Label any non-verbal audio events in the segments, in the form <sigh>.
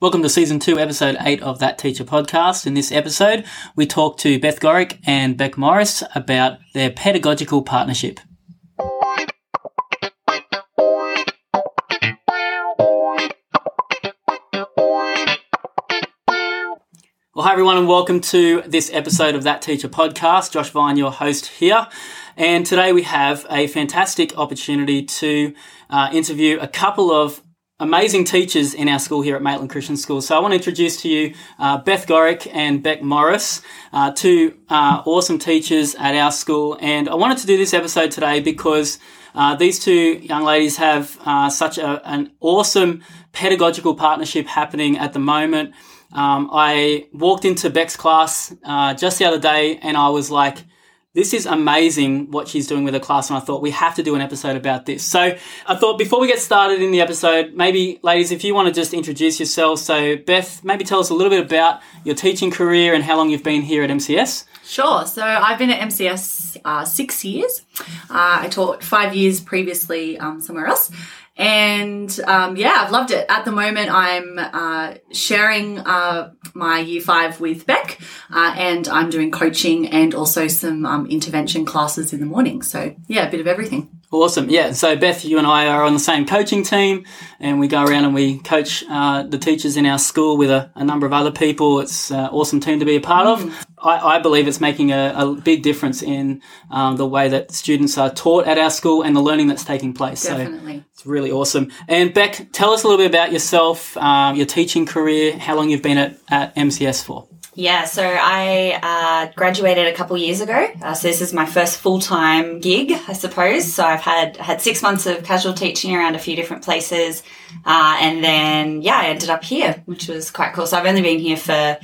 Welcome to season two, episode eight of That Teacher podcast. In this episode, we talk to Beth Gorick and Beck Morris about their pedagogical partnership. Well, hi everyone, and welcome to this episode of That Teacher podcast. Josh Vine, your host here. And today we have a fantastic opportunity to uh, interview a couple of amazing teachers in our school here at Maitland Christian School. So I want to introduce to you uh, Beth Gorick and Beck Morris, uh, two uh, awesome teachers at our school. And I wanted to do this episode today because uh, these two young ladies have uh, such a, an awesome pedagogical partnership happening at the moment. Um, I walked into Beck's class uh, just the other day and I was like, this is amazing what she's doing with her class. And I thought we have to do an episode about this. So I thought before we get started in the episode, maybe ladies, if you want to just introduce yourselves. So Beth, maybe tell us a little bit about your teaching career and how long you've been here at MCS. Sure. So I've been at MCS uh, six years. Uh, I taught five years previously um, somewhere else. And um, yeah, I've loved it. At the moment, I'm uh, sharing uh, my year five with Beck, uh, and I'm doing coaching and also some um, intervention classes in the morning. So yeah, a bit of everything. Awesome. Yeah. So Beth, you and I are on the same coaching team and we go around and we coach uh, the teachers in our school with a, a number of other people. It's an awesome team to be a part mm. of. I, I, believe it's making a, a big difference in um, the way that students are taught at our school and the learning that's taking place. Definitely. So it's really awesome. And Beck, tell us a little bit about yourself, um, your teaching career, how long you've been at, at MCS for. Yeah, so I uh, graduated a couple years ago. Uh, so this is my first full time gig, I suppose. So I've had had six months of casual teaching around a few different places, uh, and then yeah, I ended up here, which was quite cool. So I've only been here for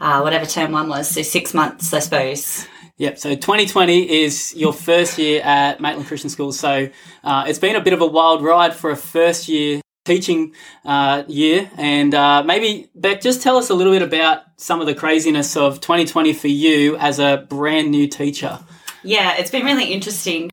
uh, whatever term one was, so six months, I suppose. Yep. So 2020 is your first year at Maitland Christian School. So uh, it's been a bit of a wild ride for a first year teaching uh, year. And uh, maybe, Beck, just tell us a little bit about some of the craziness of 2020 for you as a brand new teacher. Yeah, it's been really interesting.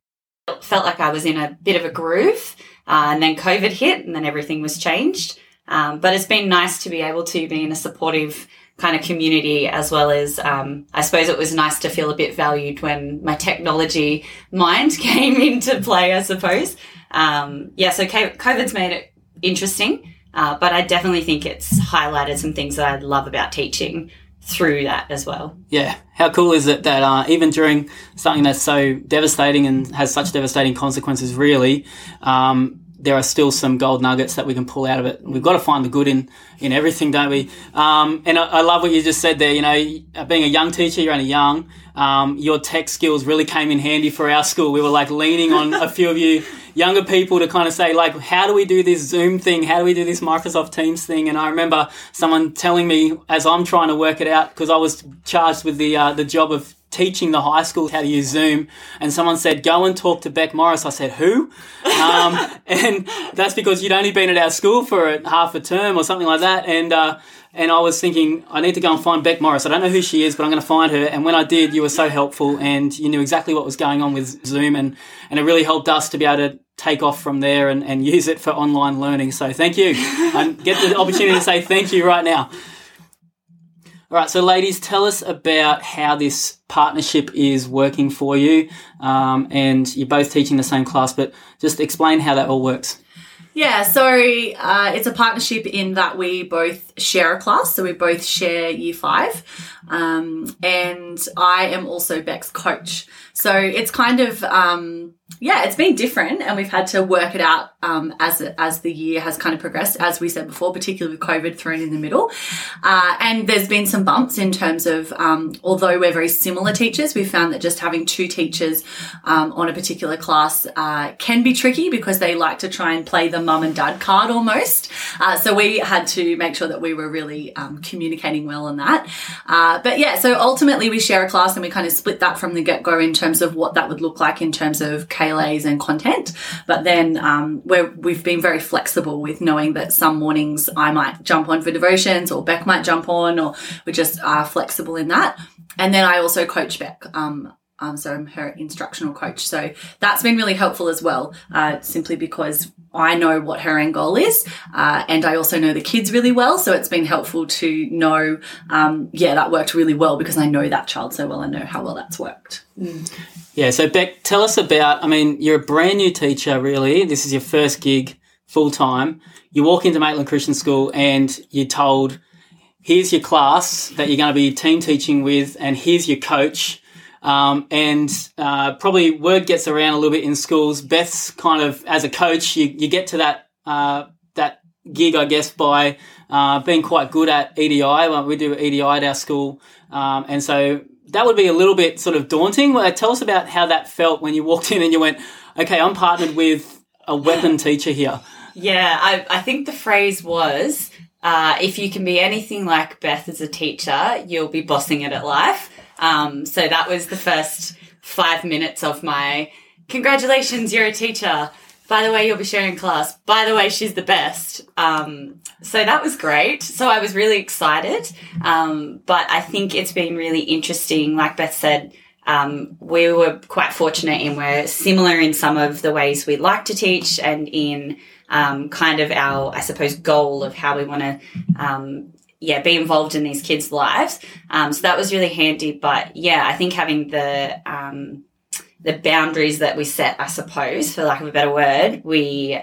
Felt like I was in a bit of a groove, uh, and then COVID hit, and then everything was changed. Um, but it's been nice to be able to be in a supportive kind of community as well as um, I suppose it was nice to feel a bit valued when my technology <laughs> mind <laughs> came into play, I suppose. Um, yeah, so COVID's made it interesting. Uh, but I definitely think it's highlighted some things that I love about teaching through that as well. Yeah. How cool is it that uh, even during something that's so devastating and has such devastating consequences, really, um, there are still some gold nuggets that we can pull out of it. We've got to find the good in, in everything, don't we? Um, and I, I, love what you just said there. You know, being a young teacher, you're only young. Um, your tech skills really came in handy for our school. We were like leaning on a few of you younger people to kind of say like, how do we do this Zoom thing? How do we do this Microsoft Teams thing? And I remember someone telling me as I'm trying to work it out because I was charged with the uh, the job of teaching the high school how to use Zoom, and someone said, "Go and talk to Beck Morris." I said, "Who?" Um, <laughs> and that's because you'd only been at our school for half a term or something like that, and. Uh, and I was thinking, I need to go and find Beck Morris. I don't know who she is, but I'm going to find her. And when I did, you were so helpful and you knew exactly what was going on with Zoom. And, and it really helped us to be able to take off from there and, and use it for online learning. So thank you. and <laughs> get the opportunity to say thank you right now. All right, so ladies, tell us about how this partnership is working for you. Um, and you're both teaching the same class, but just explain how that all works. Yeah, so uh, it's a partnership in that we both share a class. So we both share year five. Um, and I am also Beck's coach. So it's kind of, um, yeah, it's been different and we've had to work it out um, as as the year has kind of progressed, as we said before, particularly with COVID thrown in the middle. Uh, and there's been some bumps in terms of, um, although we're very similar teachers, we found that just having two teachers um, on a particular class uh, can be tricky because they like to try and play the mum and dad card almost. Uh, so we had to make sure that we were really um, communicating well on that. Uh, but yeah, so ultimately we share a class and we kind of split that from the get go in terms of what that would look like in terms of KLAs and content. But then um, we're, we've been very flexible with knowing that some mornings I might jump on for devotions or Beck might jump on, or we just are flexible in that. And then I also coach Beck. Um, um, so I'm her instructional coach. So that's been really helpful as well, uh, simply because I know what her end goal is, uh, and I also know the kids really well. So it's been helpful to know, um, yeah, that worked really well because I know that child so well and know how well that's worked. Yeah, so Beck, tell us about. I mean, you're a brand new teacher, really. This is your first gig full time. You walk into Maitland Christian School and you're told, here's your class that you're going to be team teaching with, and here's your coach. Um, and uh, probably word gets around a little bit in schools. Beth's kind of as a coach, you, you get to that uh, that gig, I guess, by uh, being quite good at EDI. We do EDI at our school, um, and so that would be a little bit sort of daunting. Tell us about how that felt when you walked in and you went, "Okay, I'm partnered with a weapon teacher here." Yeah, I, I think the phrase was uh, if you can be anything like Beth as a teacher, you'll be bossing it at life. Um, so that was the first five minutes of my congratulations, you're a teacher. By the way, you'll be sharing class. By the way, she's the best. Um, so that was great. So I was really excited. Um, but I think it's been really interesting. Like Beth said, um, we were quite fortunate in we're similar in some of the ways we like to teach and in um, kind of our, I suppose, goal of how we want to um, yeah, be involved in these kids' lives. Um, so that was really handy. But yeah, I think having the um, the boundaries that we set, I suppose, for lack of a better word, we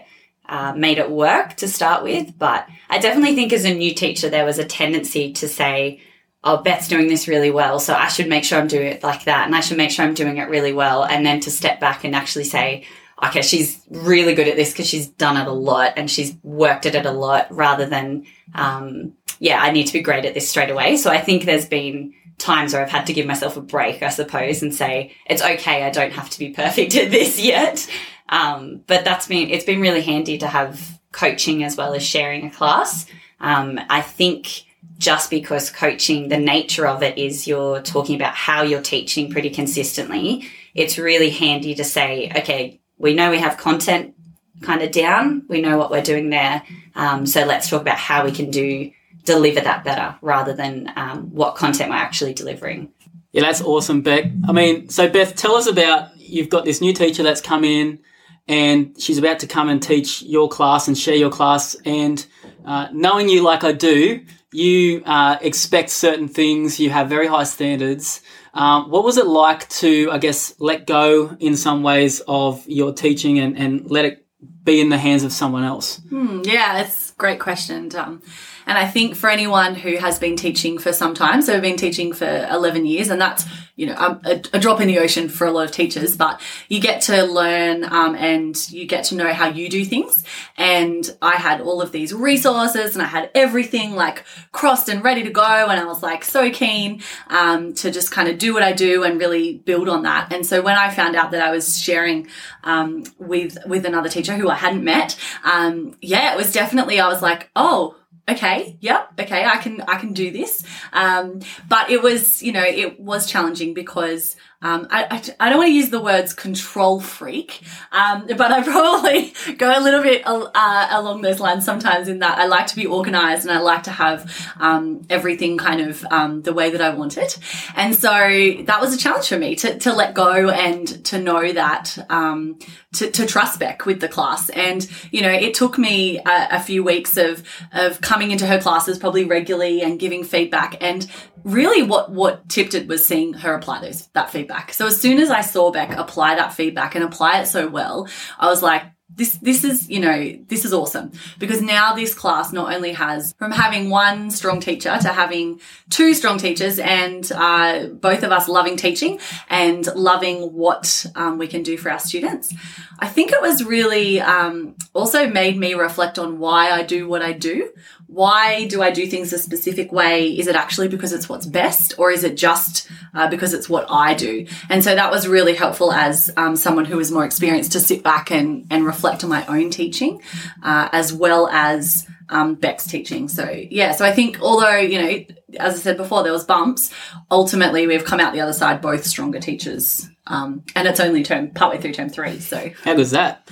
uh, made it work to start with. But I definitely think as a new teacher, there was a tendency to say, "Oh, Beth's doing this really well, so I should make sure I'm doing it like that, and I should make sure I'm doing it really well," and then to step back and actually say. Okay, she's really good at this because she's done it a lot and she's worked at it a lot rather than um, yeah, I need to be great at this straight away. So I think there's been times where I've had to give myself a break, I suppose, and say, it's okay, I don't have to be <laughs> perfect at this yet. Um, but that's been, it's been really handy to have coaching as well as sharing a class. Um, I think just because coaching, the nature of it is you're talking about how you're teaching pretty consistently. It's really handy to say, okay, we know we have content kind of down. We know what we're doing there. Um, so let's talk about how we can do deliver that better rather than um, what content we're actually delivering. Yeah, that's awesome, Beck. I mean, so Beth, tell us about you've got this new teacher that's come in and she's about to come and teach your class and share your class. And uh, knowing you like I do, you uh, expect certain things, you have very high standards. Um, what was it like to, I guess, let go in some ways of your teaching and, and let it be in the hands of someone else? Hmm, yeah, it's a great question. Um, and I think for anyone who has been teaching for some time, so I've been teaching for 11 years, and that's, you know, a, a drop in the ocean for a lot of teachers, but you get to learn um, and you get to know how you do things. And I had all of these resources and I had everything like crossed and ready to go. And I was like so keen um, to just kind of do what I do and really build on that. And so when I found out that I was sharing um, with, with another teacher who I hadn't met, um, yeah, it was definitely, I was like, oh, okay, yep, okay, I can I can do this. Um, but it was, you know, it was challenging because um, I, I, don't want to use the words control freak, um, but I <laughs> probably go a little bit uh, along those lines sometimes in that I like to be organized and I like to have um, everything kind of um, the way that I want it. And so that was a challenge for me to, to let go and to know that, um, to, to trust Beck with the class. And, you know, it took me a, a few weeks of, of coming into her classes probably regularly and giving feedback and really what what tipped it was seeing her apply those that feedback. So as soon as I saw Beck apply that feedback and apply it so well, I was like, this this is you know this is awesome because now this class not only has from having one strong teacher to having two strong teachers and uh, both of us loving teaching and loving what um, we can do for our students i think it was really um, also made me reflect on why i do what i do why do I do things a specific way? Is it actually because it's what's best, or is it just uh, because it's what I do? And so that was really helpful as um, someone who was more experienced to sit back and, and reflect on my own teaching, uh, as well as um, Beck's teaching. So yeah, so I think although you know, as I said before, there was bumps. Ultimately, we've come out the other side both stronger teachers, um, and it's only term partway through term three. So how goes that?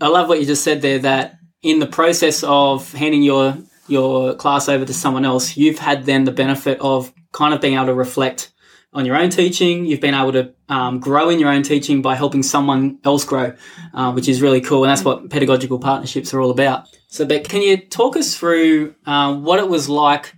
I love what you just said there. That in the process of handing your your class over to someone else, you've had then the benefit of kind of being able to reflect on your own teaching. You've been able to um, grow in your own teaching by helping someone else grow, uh, which is really cool. And that's what pedagogical partnerships are all about. So, Beck, can you talk us through uh, what it was like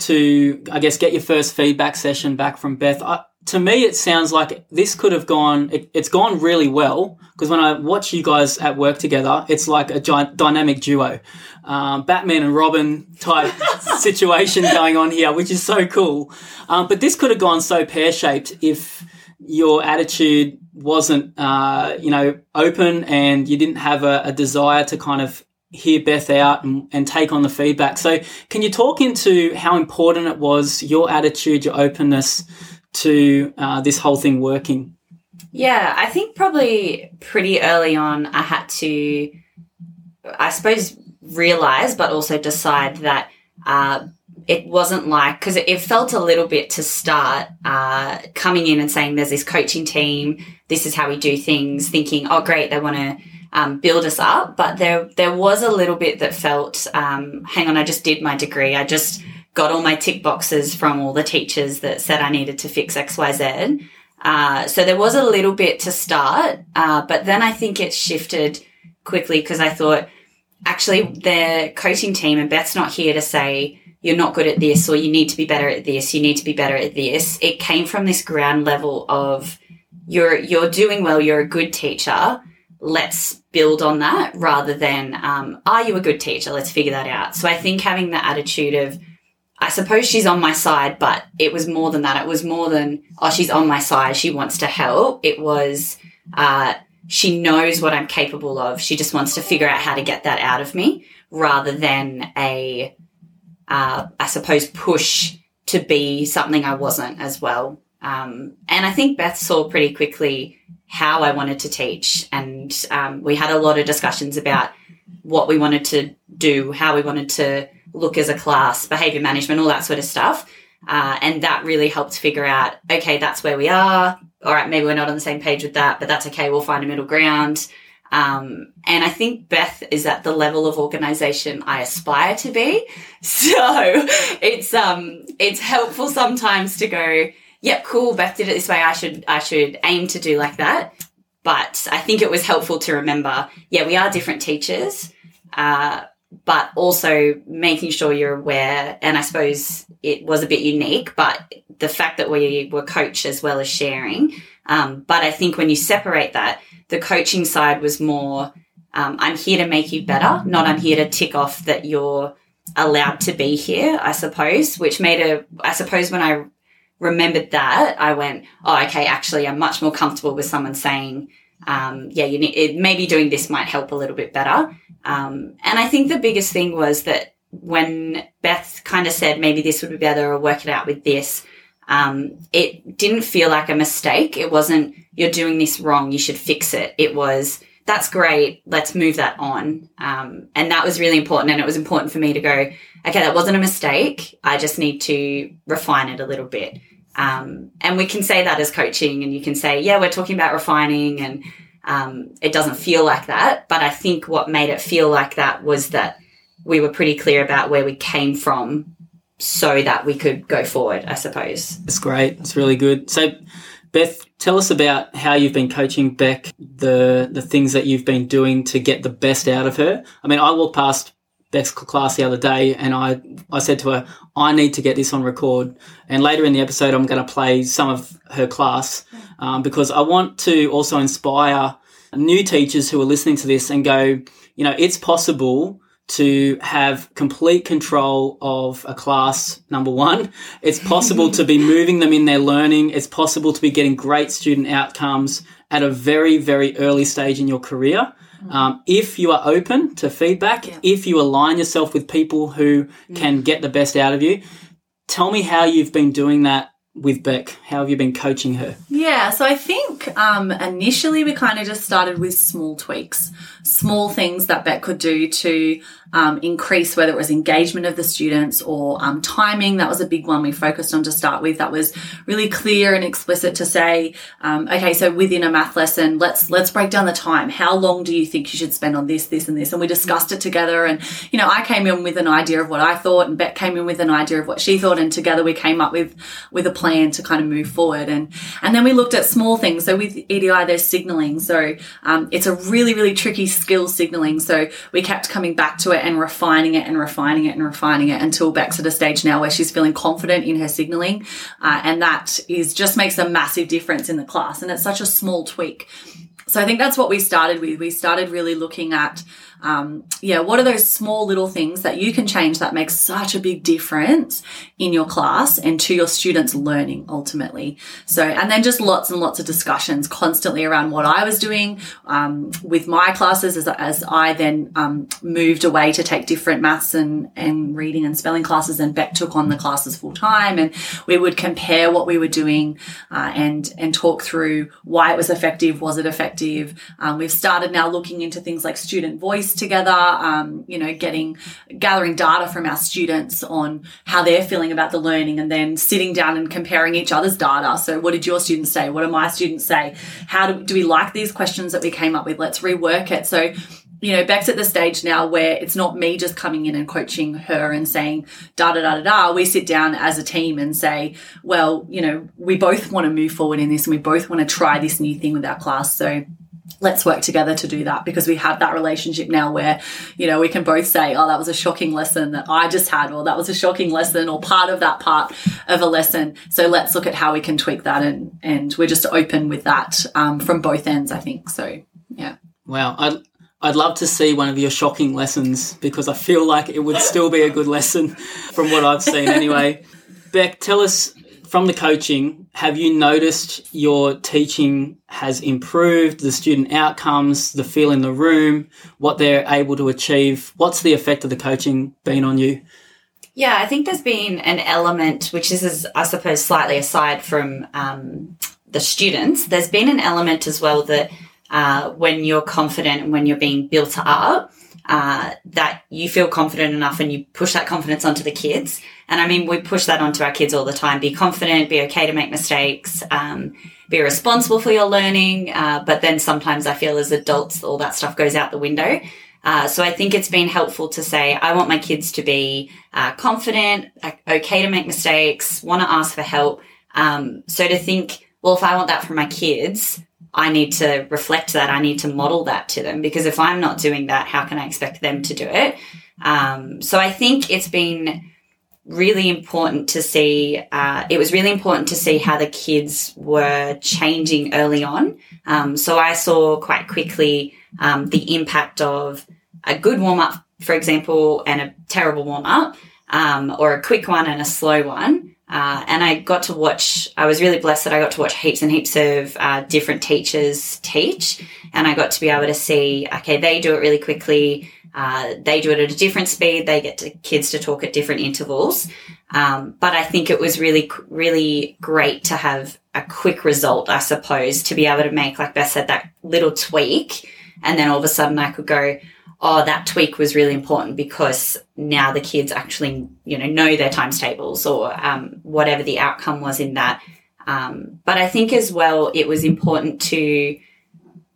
to, I guess, get your first feedback session back from Beth? I, to me, it sounds like this could have gone, it, it's gone really well because when I watch you guys at work together, it's like a giant dynamic duo, um, Batman and Robin type <laughs> situation going on here, which is so cool. Um, but this could have gone so pear shaped if your attitude wasn't, uh, you know, open and you didn't have a, a desire to kind of hear Beth out and, and, take on the feedback. So, can you talk into how important it was, your attitude, your openness to uh, this whole thing working? Yeah, I think probably pretty early on, I had to, I suppose, realize, but also decide that uh, it wasn't like, because it, felt a little bit to start uh, coming in and saying, there's this coaching team, this is how we do things, thinking, oh, great, they want to. Um, build us up, but there there was a little bit that felt, um, hang on, I just did my degree. I just got all my tick boxes from all the teachers that said I needed to fix X, Y, Z. Uh, so there was a little bit to start, uh, but then I think it shifted quickly because I thought, actually, the coaching team and Beth's not here to say you're not good at this or you need to be better at this, you need to be better at this. It came from this ground level of you're you're doing well, you're a good teacher. Let's build on that rather than um, are you a good teacher? Let's figure that out. So I think having the attitude of I suppose she's on my side, but it was more than that. It was more than, oh, she's on my side. She wants to help. It was, uh, she knows what I'm capable of. She just wants to figure out how to get that out of me rather than a, uh, I suppose, push to be something I wasn't as well. Um, and I think Beth saw pretty quickly how I wanted to teach. And um, we had a lot of discussions about what we wanted to do, how we wanted to look as a class, behavior management, all that sort of stuff. Uh, and that really helped figure out, okay, that's where we are. All right, maybe we're not on the same page with that, but that's okay. We'll find a middle ground. Um, and I think Beth is at the level of organization I aspire to be. <laughs> So it's, um, it's helpful sometimes to go, yep, cool. Beth did it this way. I should, I should aim to do like that. But I think it was helpful to remember, yeah, we are different teachers. Uh, but also making sure you're aware. And I suppose it was a bit unique, but the fact that we were coach as well as sharing. Um, but I think when you separate that, the coaching side was more, um, I'm here to make you better, not I'm here to tick off that you're allowed to be here, I suppose, which made a, I suppose when I remembered that, I went, oh, okay, actually, I'm much more comfortable with someone saying, um, yeah, you need, it, maybe doing this might help a little bit better. Um, and I think the biggest thing was that when Beth kind of said maybe this would be better or work it out with this, um, it didn't feel like a mistake. It wasn't, you're doing this wrong, you should fix it. It was, that's great, let's move that on. Um, and that was really important. And it was important for me to go, okay, that wasn't a mistake. I just need to refine it a little bit. Um, and we can say that as coaching, and you can say, yeah, we're talking about refining, and um, it doesn't feel like that. But I think what made it feel like that was that we were pretty clear about where we came from so that we could go forward, I suppose. It's great. It's really good. So, Beth, tell us about how you've been coaching Beck, the the things that you've been doing to get the best out of her. I mean, I walked past Beck's class the other day, and I I said to her, I need to get this on record. And later in the episode, I'm going to play some of her class um, because I want to also inspire new teachers who are listening to this and go, you know, it's possible to have complete control of a class, number one. It's possible to be <laughs> moving them in their learning. It's possible to be getting great student outcomes at a very, very early stage in your career. Um, if you are open to feedback, yeah. if you align yourself with people who mm. can get the best out of you, tell me how you've been doing that with Beck? How have you been coaching her? Yeah, so I think um, initially we kind of just started with small tweaks, small things that Beck could do to um, increase whether it was engagement of the students or um, timing. That was a big one we focused on to start with. That was really clear and explicit to say, um, okay, so within a math lesson, let's let's break down the time. How long do you think you should spend on this, this, and this? And we discussed it together. And you know, I came in with an idea of what I thought, and Beck came in with an idea of what she thought, and together we came up with with a plan to kind of move forward. And and then we looked at small things. So with EDI, there's signaling. So um, it's a really really tricky skill signaling. So we kept coming back to it and refining it and refining it and refining it until Beck's at a stage now where she's feeling confident in her signaling. Uh, and that is just makes a massive difference in the class. And it's such a small tweak. So I think that's what we started with. We started really looking at um, yeah, what are those small little things that you can change that makes such a big difference in your class and to your students' learning ultimately? So, and then just lots and lots of discussions constantly around what I was doing um, with my classes as, as I then um, moved away to take different maths and, and reading and spelling classes, and Beck took on the classes full time, and we would compare what we were doing uh, and and talk through why it was effective, was it effective? Um, we've started now looking into things like student voice together, um, you know, getting, gathering data from our students on how they're feeling about the learning and then sitting down and comparing each other's data. So what did your students say? What do my students say? How do, do we like these questions that we came up with? Let's rework it. So, you know, Beck's at the stage now where it's not me just coming in and coaching her and saying da da da da da. We sit down as a team and say, well, you know, we both want to move forward in this and we both want to try this new thing with our class. So let's work together to do that because we have that relationship now where you know we can both say oh that was a shocking lesson that i just had or that was a shocking lesson or part of that part of a lesson. So let's look at how we can tweak that and and we're just open with that um, from both ends i think. So yeah. Wow. I I'd love to see one of your shocking lessons because I feel like it would still be a good lesson <laughs> from what I've seen anyway. Beck, tell us from the coaching, have you noticed your teaching has improved, the student outcomes, the feel in the room, what they're able to achieve? What's the effect of the coaching been on you? Yeah, I think there's been an element, which is, I suppose, slightly aside from um, the students, there's been an element as well that uh, when you're confident and when you're being built up, uh, that you feel confident enough and you push that confidence onto the kids. And I mean, we push that onto our kids all the time. Be confident, be okay to make mistakes, um, be responsible for your learning. Uh, but then sometimes I feel as adults, all that stuff goes out the window. Uh, so I think it's been helpful to say, I want my kids to be uh, confident, okay to make mistakes, want to ask for help. Um, so to think, well, if I want that for my kids, I need to reflect that. I need to model that to them because if I'm not doing that, how can I expect them to do it? Um, so I think it's been really important to see. Uh, it was really important to see how the kids were changing early on. Um, so I saw quite quickly um, the impact of a good warm up, for example, and a terrible warm up, um, or a quick one and a slow one. Uh, and I got to watch, I was really blessed that I got to watch heaps and heaps of uh, different teachers teach. And I got to be able to see, okay, they do it really quickly. Uh, they do it at a different speed. They get to kids to talk at different intervals. Um, but I think it was really, really great to have a quick result, I suppose, to be able to make, like Beth said, that little tweak. And then all of a sudden I could go, oh, that tweak was really important because now the kids actually, you know, know their times tables or um, whatever the outcome was in that. Um, but I think as well, it was important to,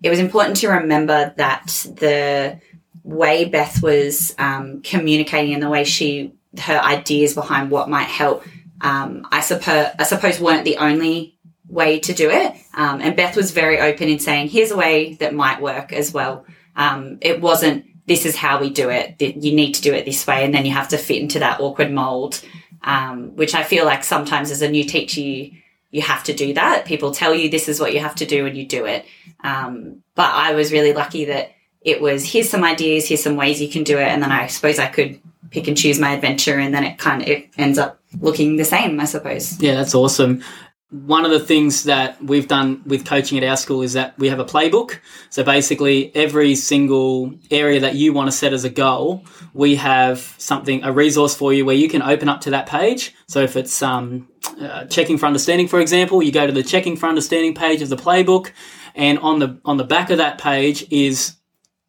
it was important to remember that the way Beth was um, communicating and the way she, her ideas behind what might help, um, I suppose, I suppose weren't the only way to do it. Um, and Beth was very open in saying, here's a way that might work as well. Um, it wasn't this is how we do it. You need to do it this way. And then you have to fit into that awkward mold, um, which I feel like sometimes as a new teacher, you, you have to do that. People tell you this is what you have to do and you do it. Um, but I was really lucky that it was here's some ideas, here's some ways you can do it. And then I suppose I could pick and choose my adventure and then it kind of it ends up looking the same, I suppose. Yeah, that's awesome one of the things that we've done with coaching at our school is that we have a playbook. So basically, every single area that you want to set as a goal, we have something, a resource for you where you can open up to that page. So if it's um, uh, checking for understanding, for example, you go to the checking for understanding page of the playbook, and on the on the back of that page is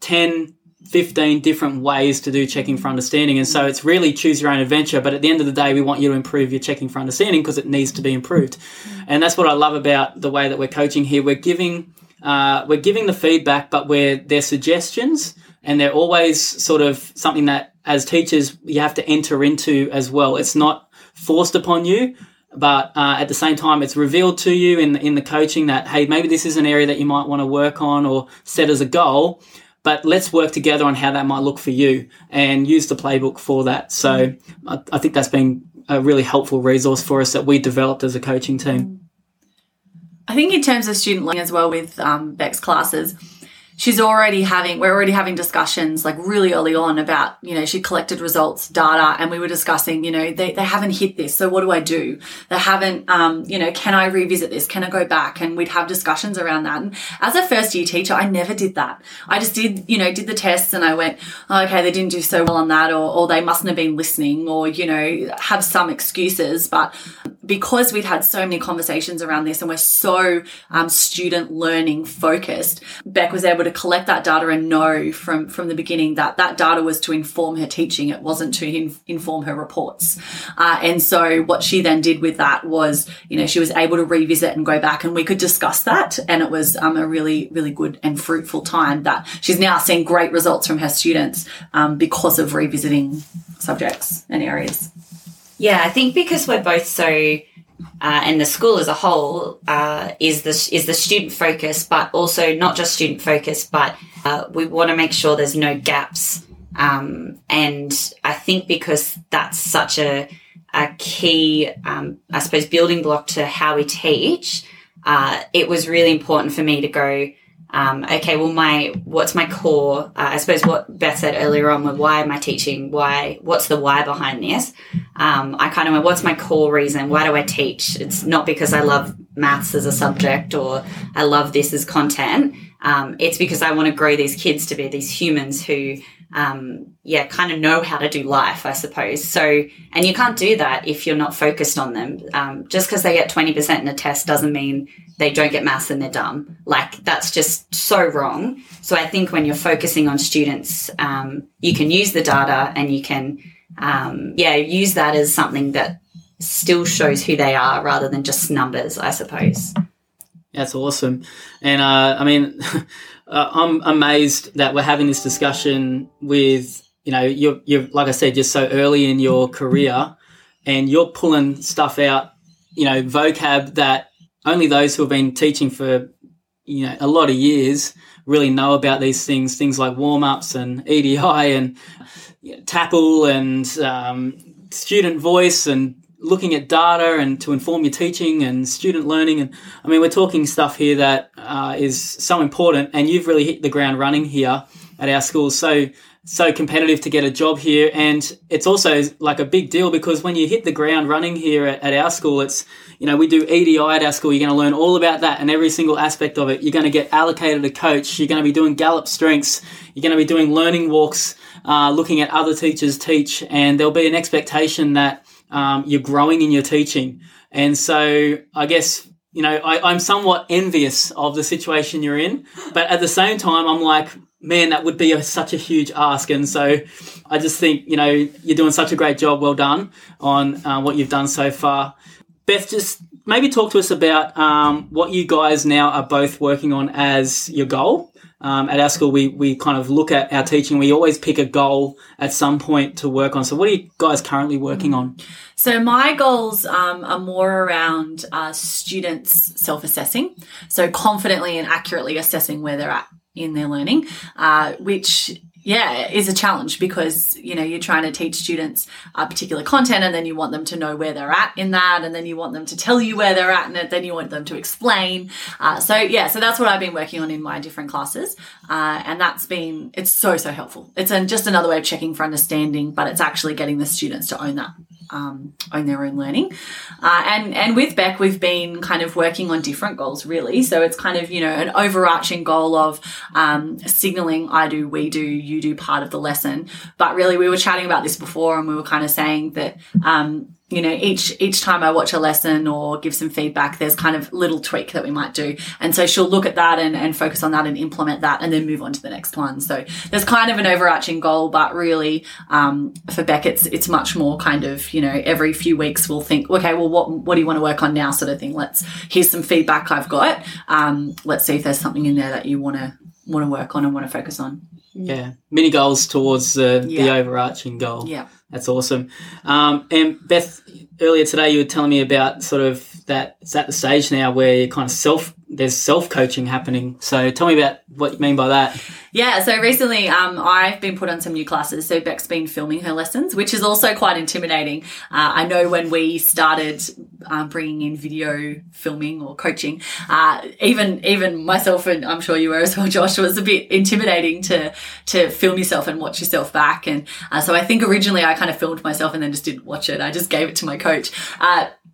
ten 15 different ways to do checking for understanding. And so it's really choose your own adventure. But at the end of the day, we want you to improve your checking for understanding because it needs to be improved. And that's what I love about the way that we're coaching here. We're giving, uh, we're giving the feedback, but we're, they're suggestions and they're always sort of something that as teachers you have to enter into as well. It's not forced upon you, but uh, at the same time, it's revealed to you in in the coaching that hey, maybe this is an area that you might want to work on or set as a goal. But let's work together on how that might look for you and use the playbook for that. So I, I think that's been a really helpful resource for us that we developed as a coaching team. I think in terms of student learning as well with um, Beck's classes, she's already having we're already having discussions like really early on about you know she collected results data and we were discussing you know they, they haven't hit this so what do i do? They haven't um, you know can i revisit this? Can i go back? And we'd have discussions around that. And as a first year teacher i never did that. I just did you know did the tests and i went oh, okay they didn't do so well on that or, or they mustn't have been listening or you know have some excuses. But because we'd had so many conversations around this and we're so um, student learning focused, Beck was able to collect that data and know from, from the beginning that that data was to inform her teaching. It wasn't to in, inform her reports. Uh, and so what she then did with that was, you know, she was able to revisit and go back and we could discuss that. And it was um, a really, really good and fruitful time that she's now seeing great results from her students um, because of revisiting subjects and areas. Yeah, I think because we're both so, uh, and the school as a whole uh, is the is the student focus, but also not just student focus, but uh, we want to make sure there's no gaps. Um, and I think because that's such a a key, um, I suppose, building block to how we teach, uh, it was really important for me to go um, okay, well, my what's my core? Uh, I suppose what Beth said earlier on, with why am I teaching? Why? What's the why behind this? Um, I kind of went, what's my core reason? Why do I teach? It's not because I love maths as a subject or I love this as content. Um, it's because I want to grow these kids to be these humans who, um, yeah, kind of know how to do life, I suppose. So, and you can't do that if you're not focused on them. Um, just because they get 20% in a test doesn't mean they don't get maths and they're dumb. Like that's just so wrong. So I think when you're focusing on students, um, you can use the data and you can, um, yeah, use that as something that still shows who they are rather than just numbers, I suppose. That's awesome. And uh, I mean, <laughs> uh, I'm amazed that we're having this discussion with, you know, you're, you're, like I said, you're so early in your career and you're pulling stuff out, you know, vocab that only those who have been teaching for you know a lot of years really know about these things things like warm-ups and edi and you know, and um, student voice and looking at data and to inform your teaching and student learning and i mean we're talking stuff here that uh, is so important and you've really hit the ground running here at our school so so competitive to get a job here and it's also like a big deal because when you hit the ground running here at, at our school it's you know, we do EDI at our school. You're going to learn all about that and every single aspect of it. You're going to get allocated a coach. You're going to be doing Gallup strengths. You're going to be doing learning walks, uh, looking at other teachers teach, and there'll be an expectation that um, you're growing in your teaching. And so, I guess you know, I, I'm somewhat envious of the situation you're in, but at the same time, I'm like, man, that would be a, such a huge ask. And so I just think, you know, you're doing such a great job. Well done on uh, what you've done so far. Beth, just maybe talk to us about um, what you guys now are both working on as your goal. Um, at our school, we, we kind of look at our teaching. We always pick a goal at some point to work on. So, what are you guys currently working on? So, my goals um, are more around uh, students self assessing. So, confidently and accurately assessing where they're at in their learning, uh, which yeah, is a challenge because, you know, you're trying to teach students a particular content and then you want them to know where they're at in that and then you want them to tell you where they're at and then you want them to explain. Uh, so, yeah, so that's what I've been working on in my different classes. Uh, and that's been, it's so, so helpful. It's an, just another way of checking for understanding, but it's actually getting the students to own that um, own their own learning. Uh, and and with Beck, we've been kind of working on different goals, really. So it's kind of you know an overarching goal of um, signaling I do, we do, you do part of the lesson. But really, we were chatting about this before, and we were kind of saying that. Um, you know, each each time I watch a lesson or give some feedback, there's kind of little tweak that we might do. And so she'll look at that and, and focus on that and implement that and then move on to the next one. So there's kind of an overarching goal, but really um, for Beck, it's it's much more kind of, you know, every few weeks we'll think, okay, well, what what do you want to work on now, sort of thing. Let's here's some feedback I've got. Um, let's see if there's something in there that you want to want to work on and want to focus on. Yeah, mini goals towards uh, the Yeah. overarching goal. Yeah. That's awesome. Um, and Beth, earlier today you were telling me about sort of that it's at the stage now where you're kind of self there's self coaching happening. So tell me about what you mean by that. Yeah, so recently um, I've been put on some new classes. So Beck's been filming her lessons, which is also quite intimidating. Uh, I know when we started um, bringing in video filming or coaching, uh, even even myself and I'm sure you were as well, Josh, was a bit intimidating to to film yourself and watch yourself back. And uh, so I think originally I kind of filmed myself and then just didn't watch it. I just gave it to my coach.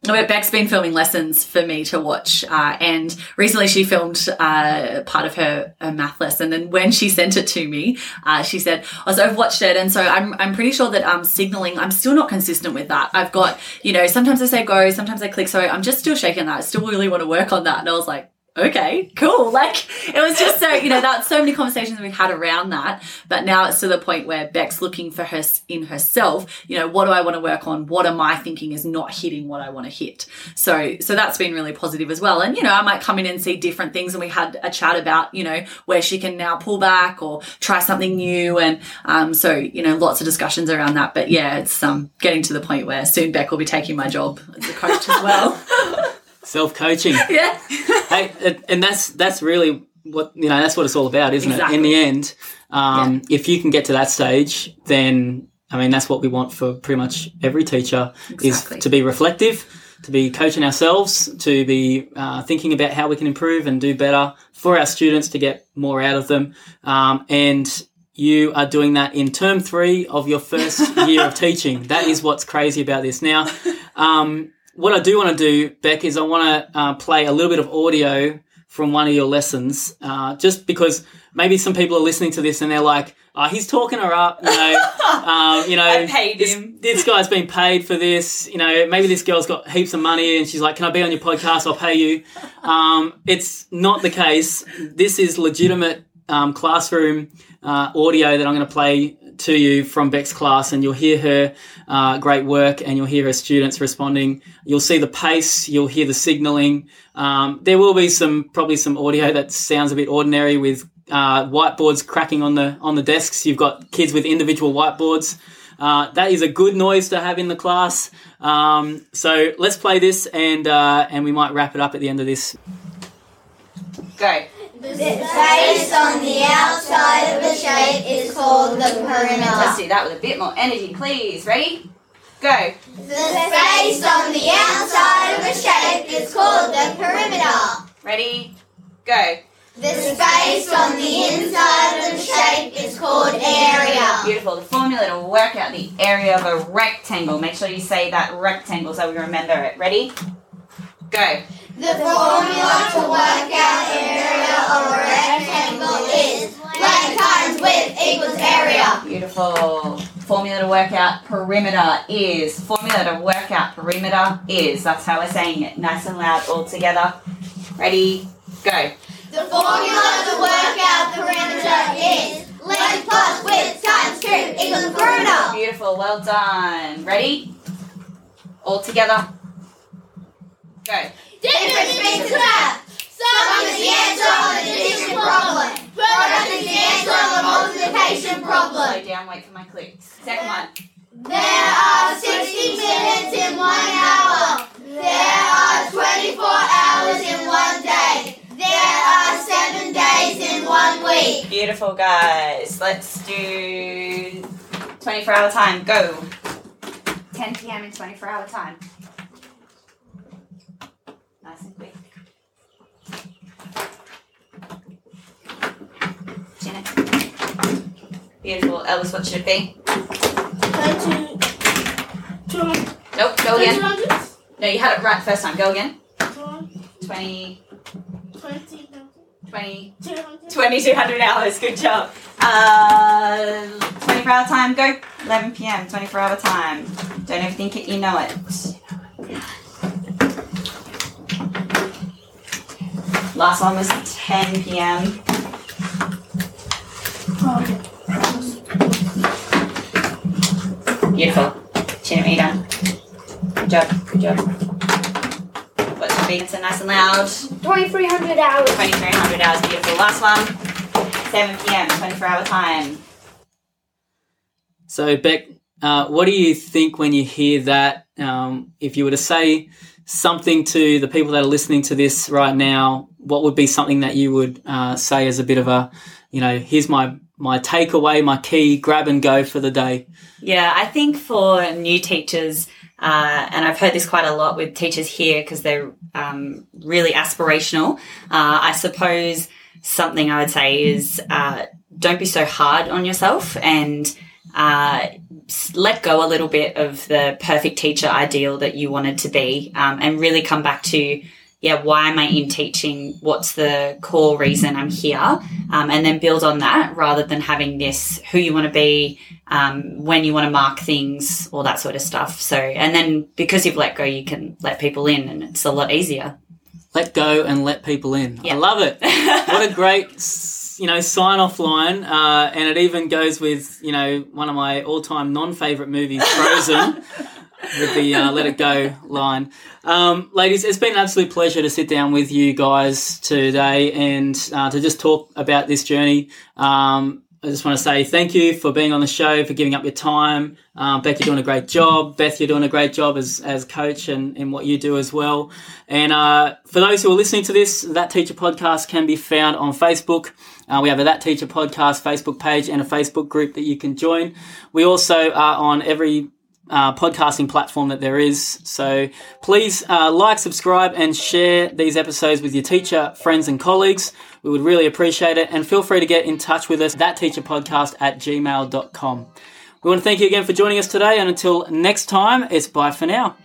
But Beck's been filming lessons for me to watch, uh, and recently she filmed uh, part of her, her math lesson. And when she sent it to me, uh, she said, "Oh, so I've watched it, and so I'm I'm pretty sure that I'm signaling. I'm still not consistent with that. I've got you know sometimes I say go, sometimes I click. So I'm just still shaking that. I still really want to work on that." And I was like. Okay, cool. Like it was just so, you know, that's so many conversations we've had around that. But now it's to the point where Beck's looking for her in herself, you know, what do I want to work on? What am I thinking is not hitting what I want to hit? So, so that's been really positive as well. And, you know, I might come in and see different things and we had a chat about, you know, where she can now pull back or try something new. And, um, so, you know, lots of discussions around that. But yeah, it's, um, getting to the point where soon Beck will be taking my job as a coach as well. <laughs> Self coaching. <laughs> yeah. <laughs> hey, and- that's that's really what you know. That's what it's all about, isn't it? In the end, um, if you can get to that stage, then I mean that's what we want for pretty much every teacher Exactly. is to be reflective, to be coaching ourselves, to be uh, thinking about how we can improve and do better for our students to get more out of them, um, and. You are doing that in term three of your first <laughs> year of teaching. That is what's crazy about this. Now, um, what I do want to do, Beck, is I want to uh, play a little bit of audio from one of your lessons, uh, just because maybe some people are listening to this and they're like, oh, he's talking her up, you know, <laughs> um, you know, I paid this, him. this guy's been paid for this, you know, maybe this girl's got heaps of money and she's like, can I be on your podcast? I'll pay you. Um, it's not the case. This is legitimate um, classroom uh, audio that I'm going to play to you from Beck's class, and you'll hear her uh, great work, and you'll hear her students responding. You'll see the pace, you'll hear the signalling. Um, there will be some probably some audio that sounds a bit ordinary with uh, whiteboards cracking on the on the desks. You've got kids with individual whiteboards. Uh, that is a good noise to have in the class. Um, so let's play this, and uh, and we might wrap it up at the end of this. Go. The space on the outside of the shape is called the perimeter. Let's do that with a bit more energy, please. Ready? Go. The space on the outside of the shape is called the perimeter. Ready? Go. The space on the inside of the shape is called area. Beautiful. The formula to work out the area of a rectangle. Make sure you say that rectangle so we remember it. Ready? Go. The formula to work out area of a rectangle is length times width equals area. Beautiful. Formula to work out perimeter is. Formula to work out perimeter is. That's how we're saying it. Nice and loud all together. Ready? Go. The formula to work out perimeter is length plus width times cube equals perimeter. Beautiful. Well done. Ready? All together. Go. Difference means that sum is the answer of the addition problem. Product is the answer of the multiplication problem. Slow down. Wait for my clicks. Second one. There are 60 minutes in one hour. There are 24 hours in one day. There are 7 days in one week. Beautiful, guys. Let's do 24 hour time. Go. 10 p.m. in 24 hour time. Nice and quick. Janet. Beautiful. Ellis, what should it be? Nope, go again. No, you had it right the first time. Go again. 20, 20 20, 2200 hours. Good job. Uh, 24 hour time, go. 11 p.m., 24 hour time. Don't overthink it, you know it. Last one was 10 p.m. Beautiful. Chin at me down. Good job, good job. What's your beats are nice and loud. 2,300 hours. 2300 hours, beautiful. Last one, 7 p.m., 24 hour time. So, Beck, uh, what do you think when you hear that? Um, if you were to say something to the people that are listening to this right now, what would be something that you would uh, say as a bit of a, you know, here's my my takeaway, my key, grab and go for the day? Yeah, I think for new teachers, uh, and I've heard this quite a lot with teachers here because they're um, really aspirational. Uh, I suppose something I would say is uh, don't be so hard on yourself and uh, let go a little bit of the perfect teacher ideal that you wanted to be um, and really come back to yeah, why am I in teaching? What's the core reason I'm here? Um, and then build on that rather than having this who you want to be, um, when you want to mark things, all that sort of stuff. So, and then because you've let go, you can let people in and it's a lot easier. Let go and let people in. Yeah. I love it. <laughs> what a great, you know, sign off line. Uh, and it even goes with, you know, one of my all time non favorite movies, Frozen. <laughs> with the uh, "Let It Go" line, um, ladies, it's been an absolute pleasure to sit down with you guys today and uh, to just talk about this journey. Um, I just want to say thank you for being on the show, for giving up your time. Um, Beck, you're doing a great job. Beth, you're doing a great job as, as coach and, and what you do as well. And uh, for those who are listening to this, That Teacher podcast can be found on Facebook. Uh, we have a That Teacher podcast Facebook page and a Facebook group that you can join. We also are on every uh, podcasting platform that there is. So please uh, like, subscribe, and share these episodes with your teacher, friends, and colleagues. We would really appreciate it. And feel free to get in touch with us, thatteacherpodcast at gmail.com. We want to thank you again for joining us today. And until next time, it's bye for now.